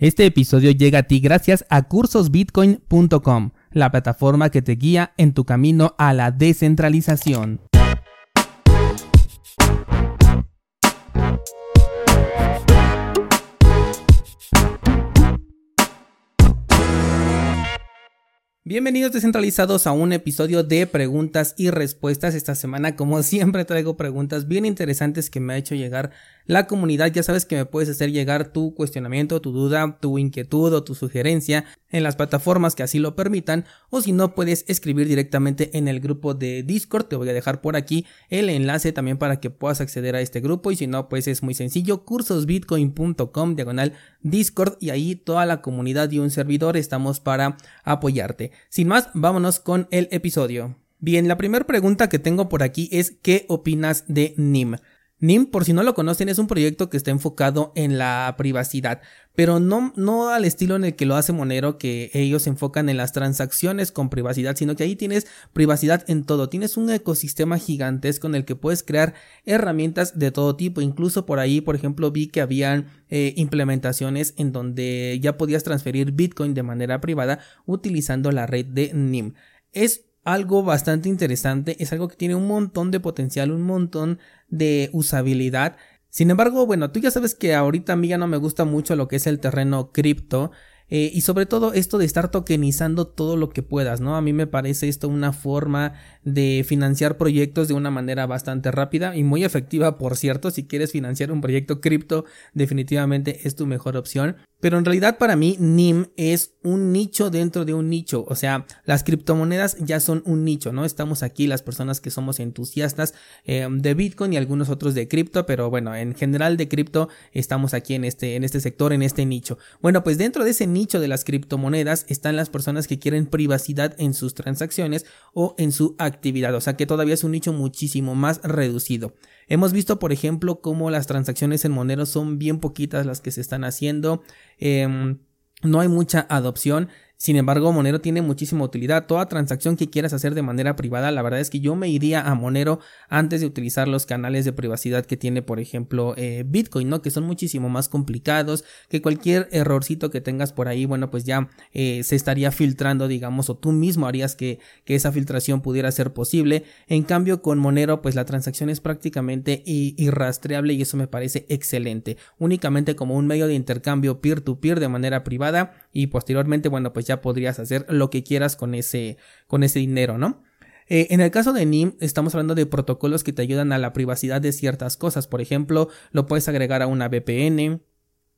Este episodio llega a ti gracias a cursosbitcoin.com, la plataforma que te guía en tu camino a la descentralización. Bienvenidos descentralizados a un episodio de preguntas y respuestas. Esta semana, como siempre, traigo preguntas bien interesantes que me ha hecho llegar la comunidad. Ya sabes que me puedes hacer llegar tu cuestionamiento, tu duda, tu inquietud o tu sugerencia en las plataformas que así lo permitan. O si no, puedes escribir directamente en el grupo de Discord. Te voy a dejar por aquí el enlace también para que puedas acceder a este grupo. Y si no, pues es muy sencillo. cursosbitcoin.com diagonal Discord. Y ahí toda la comunidad y un servidor estamos para apoyarte. Sin más, vámonos con el episodio. Bien, la primera pregunta que tengo por aquí es ¿qué opinas de NIM? NIM, por si no lo conocen, es un proyecto que está enfocado en la privacidad, pero no, no al estilo en el que lo hace Monero, que ellos se enfocan en las transacciones con privacidad, sino que ahí tienes privacidad en todo. Tienes un ecosistema gigantesco en el que puedes crear herramientas de todo tipo. Incluso por ahí, por ejemplo, vi que habían eh, implementaciones en donde ya podías transferir Bitcoin de manera privada utilizando la red de NIM. Es algo bastante interesante, es algo que tiene un montón de potencial, un montón de usabilidad. Sin embargo, bueno, tú ya sabes que ahorita a mí ya no me gusta mucho lo que es el terreno cripto. Eh, y sobre todo esto de estar tokenizando todo lo que puedas, ¿no? A mí me parece esto una forma de financiar proyectos de una manera bastante rápida y muy efectiva, por cierto. Si quieres financiar un proyecto cripto, definitivamente es tu mejor opción. Pero en realidad para mí NIM es un nicho dentro de un nicho. O sea, las criptomonedas ya son un nicho, ¿no? Estamos aquí las personas que somos entusiastas eh, de Bitcoin y algunos otros de cripto, pero bueno, en general de cripto estamos aquí en este, en este sector, en este nicho. Bueno, pues dentro de ese nicho de las criptomonedas están las personas que quieren privacidad en sus transacciones o en su actividad. O sea que todavía es un nicho muchísimo más reducido. Hemos visto, por ejemplo, cómo las transacciones en Monero son bien poquitas las que se están haciendo. Em, no hay mucha adopción. Sin embargo, Monero tiene muchísima utilidad. Toda transacción que quieras hacer de manera privada, la verdad es que yo me iría a Monero antes de utilizar los canales de privacidad que tiene, por ejemplo, eh, Bitcoin, ¿no? Que son muchísimo más complicados, que cualquier errorcito que tengas por ahí, bueno, pues ya eh, se estaría filtrando, digamos, o tú mismo harías que, que, esa filtración pudiera ser posible. En cambio, con Monero, pues la transacción es prácticamente irrastreable y eso me parece excelente. Únicamente como un medio de intercambio peer-to-peer -peer de manera privada y posteriormente, bueno, pues ya podrías hacer lo que quieras con ese, con ese dinero, ¿no? Eh, en el caso de NIM, estamos hablando de protocolos que te ayudan a la privacidad de ciertas cosas. Por ejemplo, lo puedes agregar a una VPN,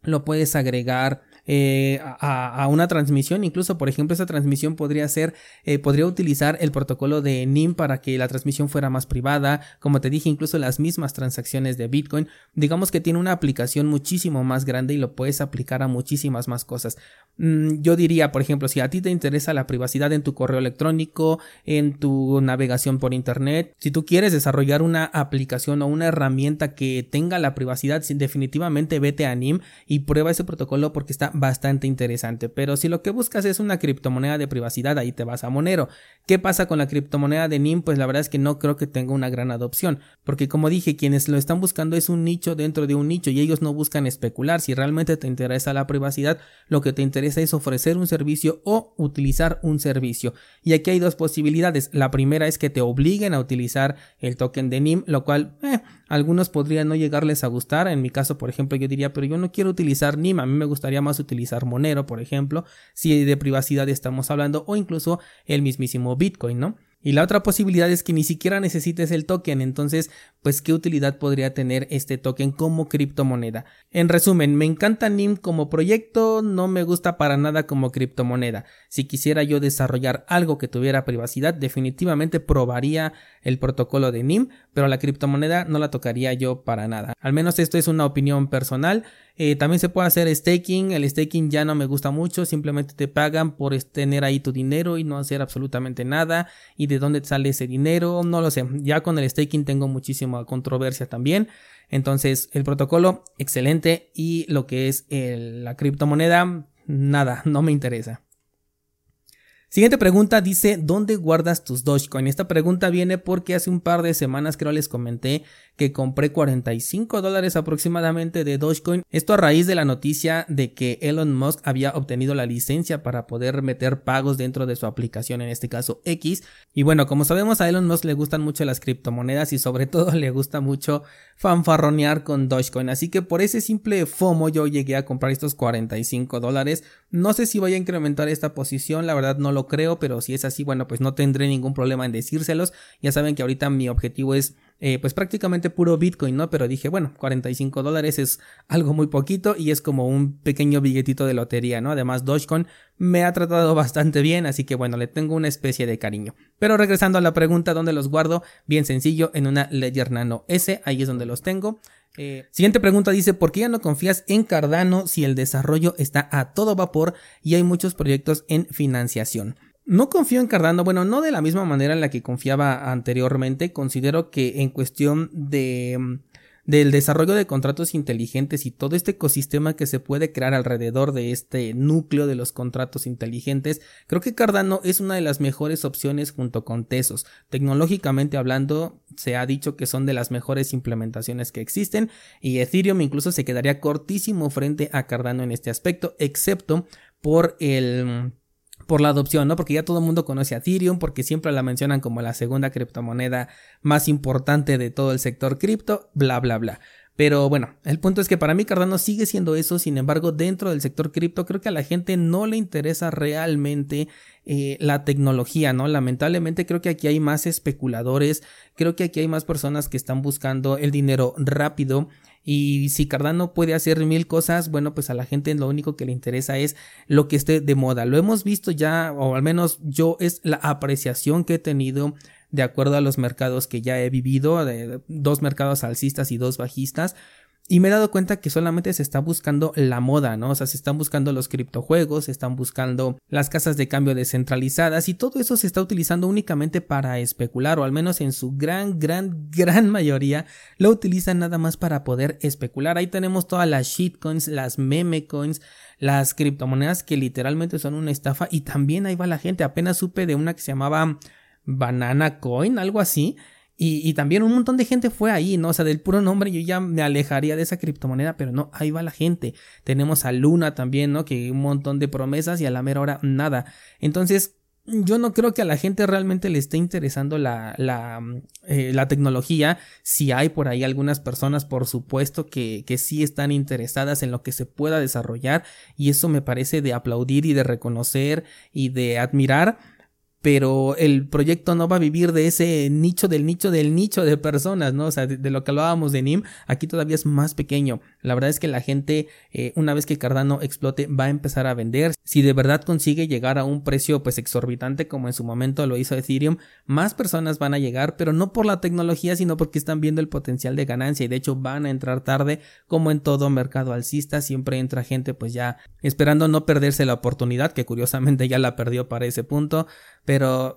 lo puedes agregar eh, a, una transmisión. Incluso, por ejemplo, esa transmisión podría ser, eh, podría utilizar el protocolo de NIM para que la transmisión fuera más privada. Como te dije, incluso las mismas transacciones de Bitcoin. Digamos que tiene una aplicación muchísimo más grande y lo puedes aplicar a muchísimas más cosas. Mm, yo diría, por ejemplo, si a ti te interesa la privacidad en tu correo electrónico, en tu navegación por internet, si tú quieres desarrollar una aplicación o una herramienta que tenga la privacidad, definitivamente vete a NIM y prueba ese protocolo porque está bastante interesante. Pero si lo que buscas es una criptomoneda de privacidad, ahí te vas a Monero. ¿Qué pasa con la criptomoneda de NIM? Pues la verdad es que no creo que tenga una gran adopción, porque como dije, quienes lo están buscando es un nicho dentro de un nicho y ellos no buscan especular. Si realmente te interesa la privacidad, lo que te interesa es ofrecer un servicio o utilizar un servicio. Y aquí hay dos posibilidades. La primera es que te obliguen a utilizar el token de NIM, lo cual eh, algunos podrían no llegarles a gustar. En mi caso, por ejemplo, yo diría, pero yo no quiero utilizar NIM, a mí me gustaría más utilizar Monero, por ejemplo, si de privacidad estamos hablando, o incluso el mismísimo Bitcoin, ¿no? Y la otra posibilidad es que ni siquiera necesites el token, entonces, pues, ¿qué utilidad podría tener este token como criptomoneda? En resumen, me encanta NIM como proyecto, no me gusta para nada como criptomoneda. Si quisiera yo desarrollar algo que tuviera privacidad, definitivamente probaría el protocolo de NIM, pero la criptomoneda no la tocaría yo para nada. Al menos esto es una opinión personal. Eh, también se puede hacer staking. El staking ya no me gusta mucho. Simplemente te pagan por tener ahí tu dinero y no hacer absolutamente nada. Y de dónde sale ese dinero, no lo sé. Ya con el staking tengo muchísima controversia también. Entonces, el protocolo, excelente. Y lo que es la criptomoneda, nada, no me interesa. Siguiente pregunta dice, ¿dónde guardas tus Dogecoin? Esta pregunta viene porque hace un par de semanas creo les comenté que compré 45 dólares aproximadamente de Dogecoin. Esto a raíz de la noticia de que Elon Musk había obtenido la licencia para poder meter pagos dentro de su aplicación, en este caso X. Y bueno, como sabemos a Elon Musk le gustan mucho las criptomonedas y sobre todo le gusta mucho fanfarronear con Dogecoin. Así que por ese simple FOMO yo llegué a comprar estos 45 dólares. No sé si voy a incrementar esta posición, la verdad no lo creo, pero si es así, bueno, pues no tendré ningún problema en decírselos. Ya saben que ahorita mi objetivo es eh, pues prácticamente puro Bitcoin, ¿no? Pero dije, bueno, 45 dólares es algo muy poquito y es como un pequeño billetito de lotería, ¿no? Además, Dogecoin me ha tratado bastante bien, así que bueno, le tengo una especie de cariño. Pero regresando a la pregunta, ¿dónde los guardo? Bien sencillo, en una Ledger Nano S, ahí es donde los tengo. Eh, siguiente pregunta dice, ¿por qué ya no confías en Cardano si el desarrollo está a todo vapor y hay muchos proyectos en financiación? No confío en Cardano, bueno, no de la misma manera en la que confiaba anteriormente. Considero que en cuestión de mm, del desarrollo de contratos inteligentes y todo este ecosistema que se puede crear alrededor de este núcleo de los contratos inteligentes, creo que Cardano es una de las mejores opciones junto con Tesos. Tecnológicamente hablando, se ha dicho que son de las mejores implementaciones que existen y Ethereum incluso se quedaría cortísimo frente a Cardano en este aspecto, excepto por el por la adopción, ¿no? Porque ya todo el mundo conoce a Ethereum, porque siempre la mencionan como la segunda criptomoneda más importante de todo el sector cripto, bla, bla, bla. Pero bueno, el punto es que para mí Cardano sigue siendo eso, sin embargo, dentro del sector cripto creo que a la gente no le interesa realmente eh, la tecnología, ¿no? Lamentablemente creo que aquí hay más especuladores, creo que aquí hay más personas que están buscando el dinero rápido y si Cardano puede hacer mil cosas, bueno, pues a la gente lo único que le interesa es lo que esté de moda. Lo hemos visto ya, o al menos yo es la apreciación que he tenido de acuerdo a los mercados que ya he vivido, de dos mercados alcistas y dos bajistas. Y me he dado cuenta que solamente se está buscando la moda, ¿no? O sea, se están buscando los criptojuegos, se están buscando las casas de cambio descentralizadas y todo eso se está utilizando únicamente para especular, o al menos en su gran, gran, gran mayoría lo utilizan nada más para poder especular. Ahí tenemos todas las shitcoins, las meme coins, las criptomonedas que literalmente son una estafa y también ahí va la gente. Apenas supe de una que se llamaba Banana Coin, algo así y, también un montón de gente fue ahí, ¿no? O sea, del puro nombre yo ya me alejaría de esa criptomoneda, pero no, ahí va la gente. Tenemos a Luna también, ¿no? Que un montón de promesas y a la mera hora nada. Entonces, yo no creo que a la gente realmente le esté interesando la, la, eh, la tecnología. Si hay por ahí algunas personas, por supuesto, que, que sí están interesadas en lo que se pueda desarrollar y eso me parece de aplaudir y de reconocer y de admirar pero el proyecto no va a vivir de ese nicho del nicho del nicho de personas, ¿no? O sea, de, lo que hablábamos de NIM, aquí todavía es más pequeño. La verdad es que la gente, eh, una vez que Cardano explote, va a empezar a vender. Si de verdad consigue llegar a un precio pues exorbitante como en su momento lo hizo Ethereum, más personas van a llegar, pero no por la tecnología, sino porque están viendo el potencial de ganancia y de hecho van a entrar tarde, como en todo mercado alcista, siempre entra gente pues ya esperando no perderse la oportunidad, que curiosamente ya la perdió para ese punto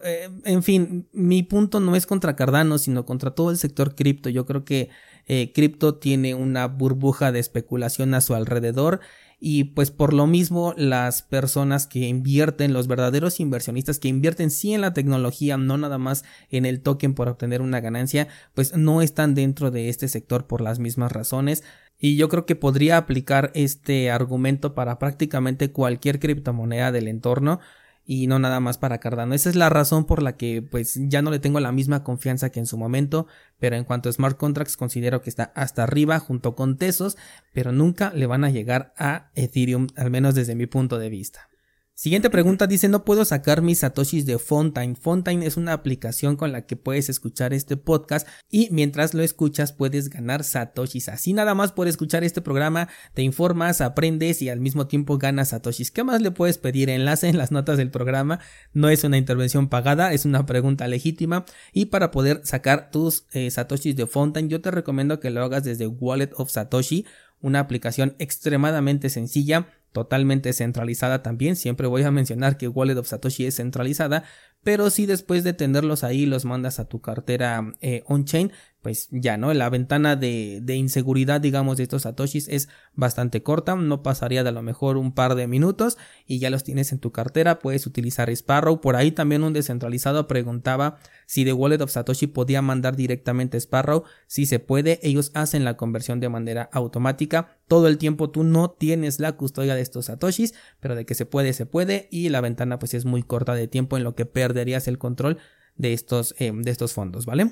eh, en fin, mi punto no es contra Cardano, sino contra todo el sector cripto. Yo creo que eh, cripto tiene una burbuja de especulación a su alrededor y pues por lo mismo las personas que invierten, los verdaderos inversionistas que invierten sí en la tecnología, no nada más en el token por obtener una ganancia, pues no están dentro de este sector por las mismas razones. Y yo creo que podría aplicar este argumento para prácticamente cualquier criptomoneda del entorno y no nada más para Cardano. Esa es la razón por la que pues ya no le tengo la misma confianza que en su momento, pero en cuanto a smart contracts considero que está hasta arriba junto con Tesos, pero nunca le van a llegar a Ethereum, al menos desde mi punto de vista. Siguiente pregunta dice, no puedo sacar mis satoshis de Fontaine. Fontaine es una aplicación con la que puedes escuchar este podcast y mientras lo escuchas puedes ganar satoshis. Así nada más por escuchar este programa te informas, aprendes y al mismo tiempo ganas satoshis. ¿Qué más le puedes pedir? Enlace en las notas del programa. No es una intervención pagada, es una pregunta legítima y para poder sacar tus eh, satoshis de Fontaine yo te recomiendo que lo hagas desde Wallet of Satoshi una aplicación extremadamente sencilla totalmente centralizada también. Siempre voy a mencionar que Wallet of Satoshi es centralizada, pero si después de tenerlos ahí los mandas a tu cartera eh, on-chain, pues ya, ¿no? La ventana de, de, inseguridad, digamos, de estos satoshis es bastante corta, no pasaría de a lo mejor un par de minutos y ya los tienes en tu cartera, puedes utilizar Sparrow. Por ahí también un descentralizado preguntaba si The Wallet of Satoshi podía mandar directamente Sparrow. Si se puede, ellos hacen la conversión de manera automática. Todo el tiempo tú no tienes la custodia de estos satoshis, pero de que se puede, se puede y la ventana pues es muy corta de tiempo en lo que perderías el control de estos, eh, de estos fondos, ¿vale?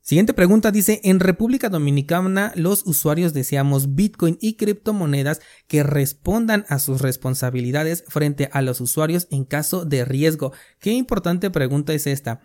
Siguiente pregunta dice, en República Dominicana los usuarios deseamos Bitcoin y criptomonedas que respondan a sus responsabilidades frente a los usuarios en caso de riesgo. Qué importante pregunta es esta.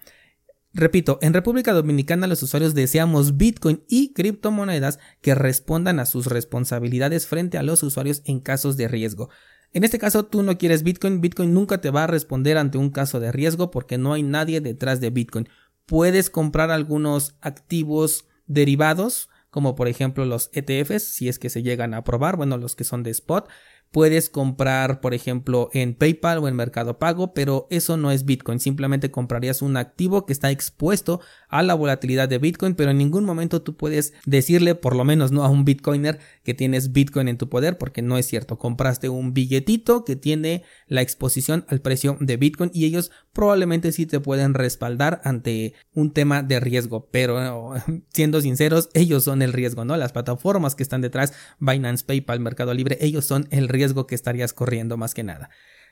Repito, en República Dominicana los usuarios deseamos Bitcoin y criptomonedas que respondan a sus responsabilidades frente a los usuarios en casos de riesgo. En este caso tú no quieres Bitcoin, Bitcoin nunca te va a responder ante un caso de riesgo porque no hay nadie detrás de Bitcoin. Puedes comprar algunos activos derivados, como por ejemplo los ETFs, si es que se llegan a aprobar, bueno, los que son de spot, Puedes comprar, por ejemplo, en PayPal o en Mercado Pago, pero eso no es Bitcoin. Simplemente comprarías un activo que está expuesto a la volatilidad de Bitcoin, pero en ningún momento tú puedes decirle, por lo menos no a un Bitcoiner, que tienes Bitcoin en tu poder, porque no es cierto. Compraste un billetito que tiene la exposición al precio de Bitcoin y ellos probablemente sí te pueden respaldar ante un tema de riesgo, pero siendo sinceros, ellos son el riesgo, ¿no? Las plataformas que están detrás, Binance, PayPal, Mercado Libre, ellos son el riesgo riesgo que estarías corriendo más que nada.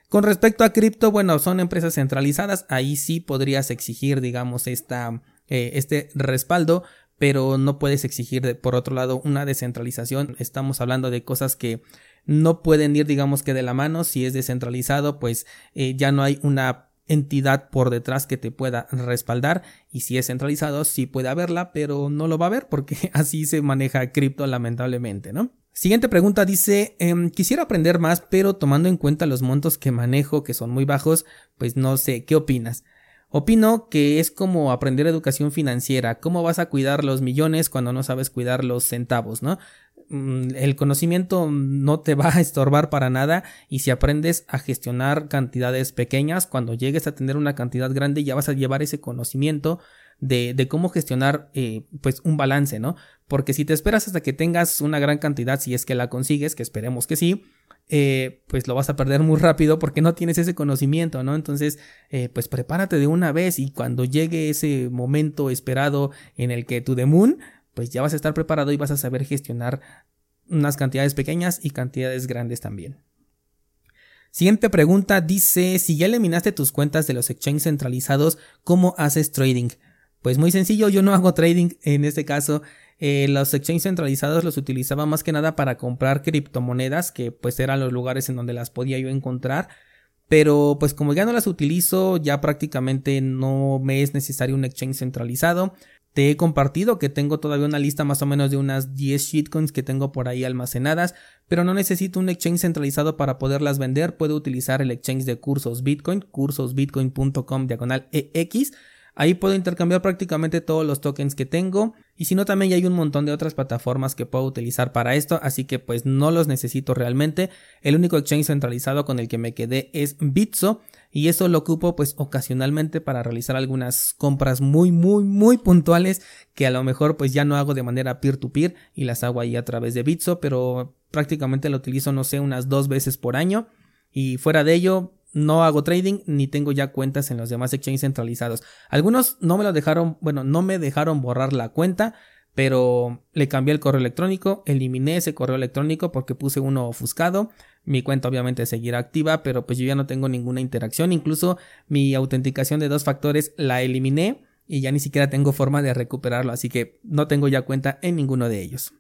Con respecto a cripto, bueno, son empresas centralizadas, ahí sí podrías exigir, digamos, esta, eh, este respaldo, pero no puedes exigir, por otro lado, una descentralización. Estamos hablando de cosas que no pueden ir, digamos que de la mano. Si es descentralizado, pues eh, ya no hay una entidad por detrás que te pueda respaldar y si es centralizado sí puede haberla pero no lo va a haber porque así se maneja cripto lamentablemente no Siguiente pregunta dice, em, quisiera aprender más, pero tomando en cuenta los montos que manejo, que son muy bajos, pues no sé, ¿qué opinas? Opino que es como aprender educación financiera, cómo vas a cuidar los millones cuando no sabes cuidar los centavos, ¿no? Mm, el conocimiento no te va a estorbar para nada y si aprendes a gestionar cantidades pequeñas, cuando llegues a tener una cantidad grande ya vas a llevar ese conocimiento de, cómo gestionar eh, pues un balance, ¿no? Porque si te esperas hasta que tengas una gran cantidad, si es que la consigues, que esperemos que sí, eh, pues lo vas a perder muy rápido porque no tienes ese conocimiento, ¿no? Entonces, eh, pues prepárate de una vez y cuando llegue ese momento esperado en el que tu demun, pues ya vas a estar preparado y vas a saber gestionar unas cantidades pequeñas y cantidades grandes también. Siguiente pregunta dice, si ya eliminaste tus cuentas de los exchanges centralizados, ¿cómo haces trading? Pues muy sencillo, yo no hago trading en este caso. Eh, los exchanges centralizados los utilizaba más que nada para comprar criptomonedas, que pues eran los lugares en donde las podía yo encontrar. Pero pues como ya no las utilizo, ya prácticamente no me es necesario un exchange centralizado. Te he compartido que tengo todavía una lista más o menos de unas 10 shitcoins que tengo por ahí almacenadas, pero no necesito un exchange centralizado para poderlas vender. Puedo utilizar el exchange de cursos Bitcoin, cursosbitcoin.com diagonal EX Ahí puedo intercambiar prácticamente todos los tokens que tengo. Y si no, también ya hay un montón de otras plataformas que puedo utilizar para esto. Así que pues no los necesito realmente. El único exchange centralizado con el que me quedé es Bitso. Y eso lo ocupo pues ocasionalmente para realizar algunas compras muy muy muy puntuales que a lo mejor pues ya no hago de manera peer to peer y las hago ahí a través de Bitso. Pero prácticamente lo utilizo no sé unas dos veces por año. Y fuera de ello, no hago trading ni tengo ya cuentas en los demás exchanges centralizados. Algunos no me lo dejaron, bueno, no me dejaron borrar la cuenta, pero le cambié el correo electrónico, eliminé ese correo electrónico porque puse uno ofuscado. Mi cuenta obviamente seguirá activa, pero pues yo ya no tengo ninguna interacción. Incluso mi autenticación de dos factores la eliminé y ya ni siquiera tengo forma de recuperarlo, así que no tengo ya cuenta en ninguno de ellos.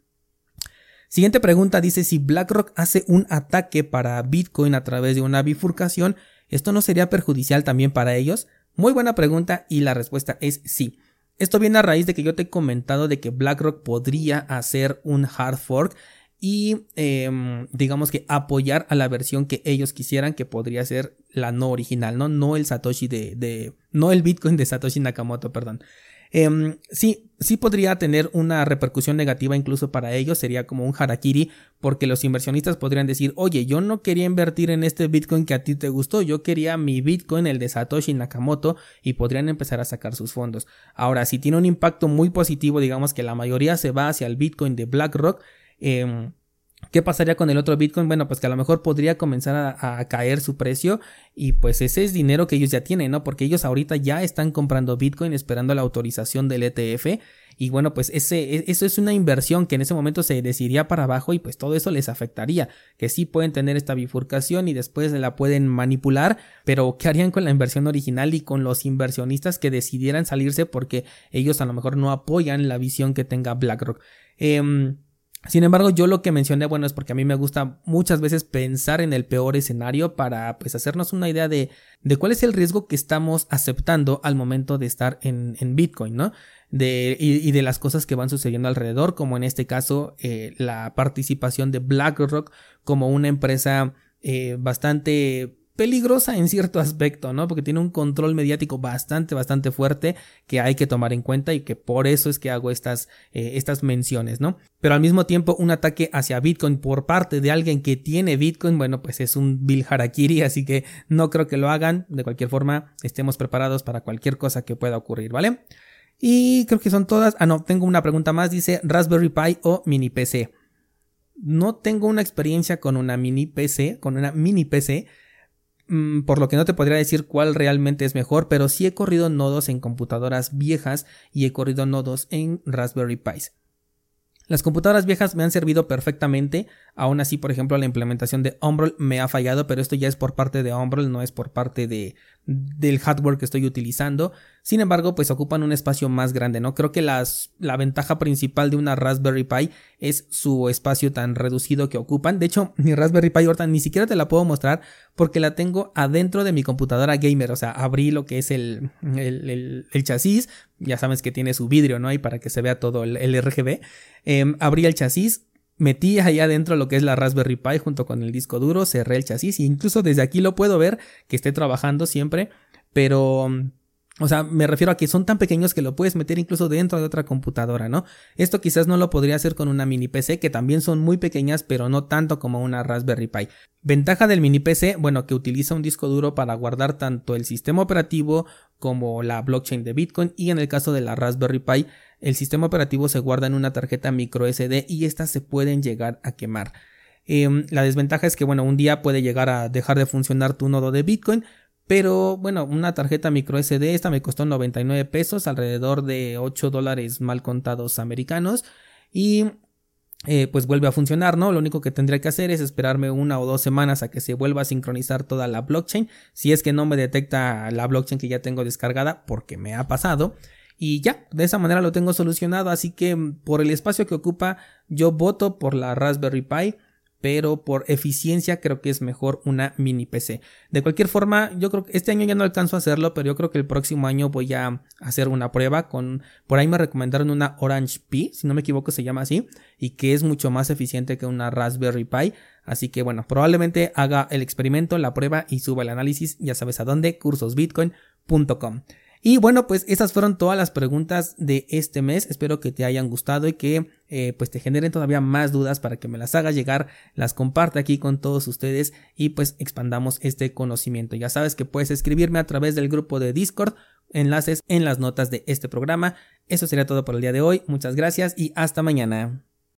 Siguiente pregunta dice si BlackRock hace un ataque para Bitcoin a través de una bifurcación, ¿esto no sería perjudicial también para ellos? Muy buena pregunta y la respuesta es sí. Esto viene a raíz de que yo te he comentado de que BlackRock podría hacer un hard fork y em, digamos que apoyar a la versión que ellos quisieran que podría ser la no original, no, no el Satoshi de, de no el Bitcoin de Satoshi Nakamoto, perdón. Em, sí, sí podría tener una repercusión negativa incluso para ellos, sería como un harakiri, porque los inversionistas podrían decir, oye, yo no quería invertir en este Bitcoin que a ti te gustó, yo quería mi Bitcoin, el de Satoshi Nakamoto, y podrían empezar a sacar sus fondos. Ahora, si tiene un impacto muy positivo, digamos que la mayoría se va hacia el Bitcoin de BlackRock, eh, ¿Qué pasaría con el otro Bitcoin? Bueno, pues que a lo mejor podría comenzar a, caer su precio y pues ese es dinero que ellos ya tienen, ¿no? Porque ellos ahorita ya están comprando Bitcoin esperando la autorización del ETF y bueno, pues ese, e, eso es una inversión que en ese momento se decidiría para abajo y pues todo eso les afectaría, que sí pueden tener esta bifurcación y después la pueden manipular, pero ¿qué harían con la inversión original y con los inversionistas que decidieran salirse porque ellos a lo mejor no apoyan la visión que tenga BlackRock? Eh, sin embargo, yo lo que mencioné, bueno, es porque a mí me gusta muchas veces pensar en el peor escenario para pues hacernos una idea de, de cuál es el riesgo que estamos aceptando al momento de estar en, en Bitcoin, ¿no? De, y, de las cosas que van sucediendo alrededor, como en este caso eh, la participación de BlackRock como una empresa eh, bastante peligrosa en cierto aspecto, ¿no? Porque tiene un control mediático bastante, bastante fuerte que hay que tomar en cuenta y que por eso es que hago estas, eh, estas menciones, ¿no? Pero al mismo tiempo un ataque hacia Bitcoin por parte de alguien que tiene Bitcoin, bueno, pues es un Bill Harakiri, así que no creo que lo hagan. De cualquier forma, estemos preparados para cualquier cosa que pueda ocurrir, ¿vale? Y creo que son todas. Ah, no, tengo una pregunta más. Dice Raspberry Pi o mini PC. No tengo una experiencia con una mini PC, con una mini PC, por lo que no te podría decir cuál realmente es mejor, pero sí he corrido nodos en computadoras viejas y he corrido nodos en Raspberry Pis. Las computadoras viejas me han servido perfectamente, aún así, por ejemplo, la implementación de Umbrel me ha fallado, pero esto ya es por parte de Umbrel, no es por parte de, del hardware que estoy utilizando. Sin embargo, pues ocupan un espacio más grande, ¿no? Creo que las, la ventaja principal de una Raspberry Pi es su espacio tan reducido que ocupan. De hecho, mi Raspberry Pi ahorita ni siquiera te la puedo mostrar porque la tengo adentro de mi computadora gamer. O sea, abrí lo que es el, el, el, chasis. Ya sabes que tiene su vidrio, ¿no? Ahí para que se vea todo el, RGB. Em, abrí el chasis, metí allá adentro lo que es la Raspberry Pi junto con el disco duro, cerré el chasis e incluso desde aquí lo puedo ver que esté trabajando siempre, pero o sea, me refiero a que son tan pequeños que lo puedes meter incluso dentro de otra computadora, ¿no? Esto quizás no lo podría hacer con una mini PC, que también son muy pequeñas, pero no tanto como una Raspberry Pi. Ventaja del mini PC, bueno, que utiliza un disco duro para guardar tanto el sistema operativo como la blockchain de Bitcoin y en el caso de la Raspberry Pi, el sistema operativo se guarda en una tarjeta micro SD y estas se pueden llegar a quemar. Em, la desventaja es que, bueno, un día puede llegar a dejar de funcionar tu nodo de Bitcoin, pero bueno, una tarjeta micro SD, esta me costó 99 pesos, alrededor de 8 dólares mal contados americanos. Y eh, pues vuelve a funcionar, ¿no? Lo único que tendría que hacer es esperarme una o dos semanas a que se vuelva a sincronizar toda la blockchain. Si es que no me detecta la blockchain que ya tengo descargada, porque me ha pasado. Y ya, de esa manera lo tengo solucionado. Así que por el espacio que ocupa, yo voto por la Raspberry Pi pero por eficiencia creo que es mejor una mini PC. De cualquier forma, yo creo que este año ya no alcanzo a hacerlo, pero yo creo que el próximo año voy a hacer una prueba con, por ahí me recomendaron una Orange Pi, si no me equivoco se llama así, y que es mucho más eficiente que una Raspberry Pi. Así que bueno, probablemente haga el experimento, la prueba y suba el análisis, ya sabes a dónde, cursosbitcoin.com. Y bueno, pues esas fueron todas las preguntas de este mes. Espero que te hayan gustado y que eh, pues te generen todavía más dudas para que me las haga llegar, las comparte aquí con todos ustedes y pues expandamos este conocimiento. Ya sabes que puedes escribirme a través del grupo de Discord, enlaces en las notas de este programa. Eso sería todo por el día de hoy. Muchas gracias y hasta mañana.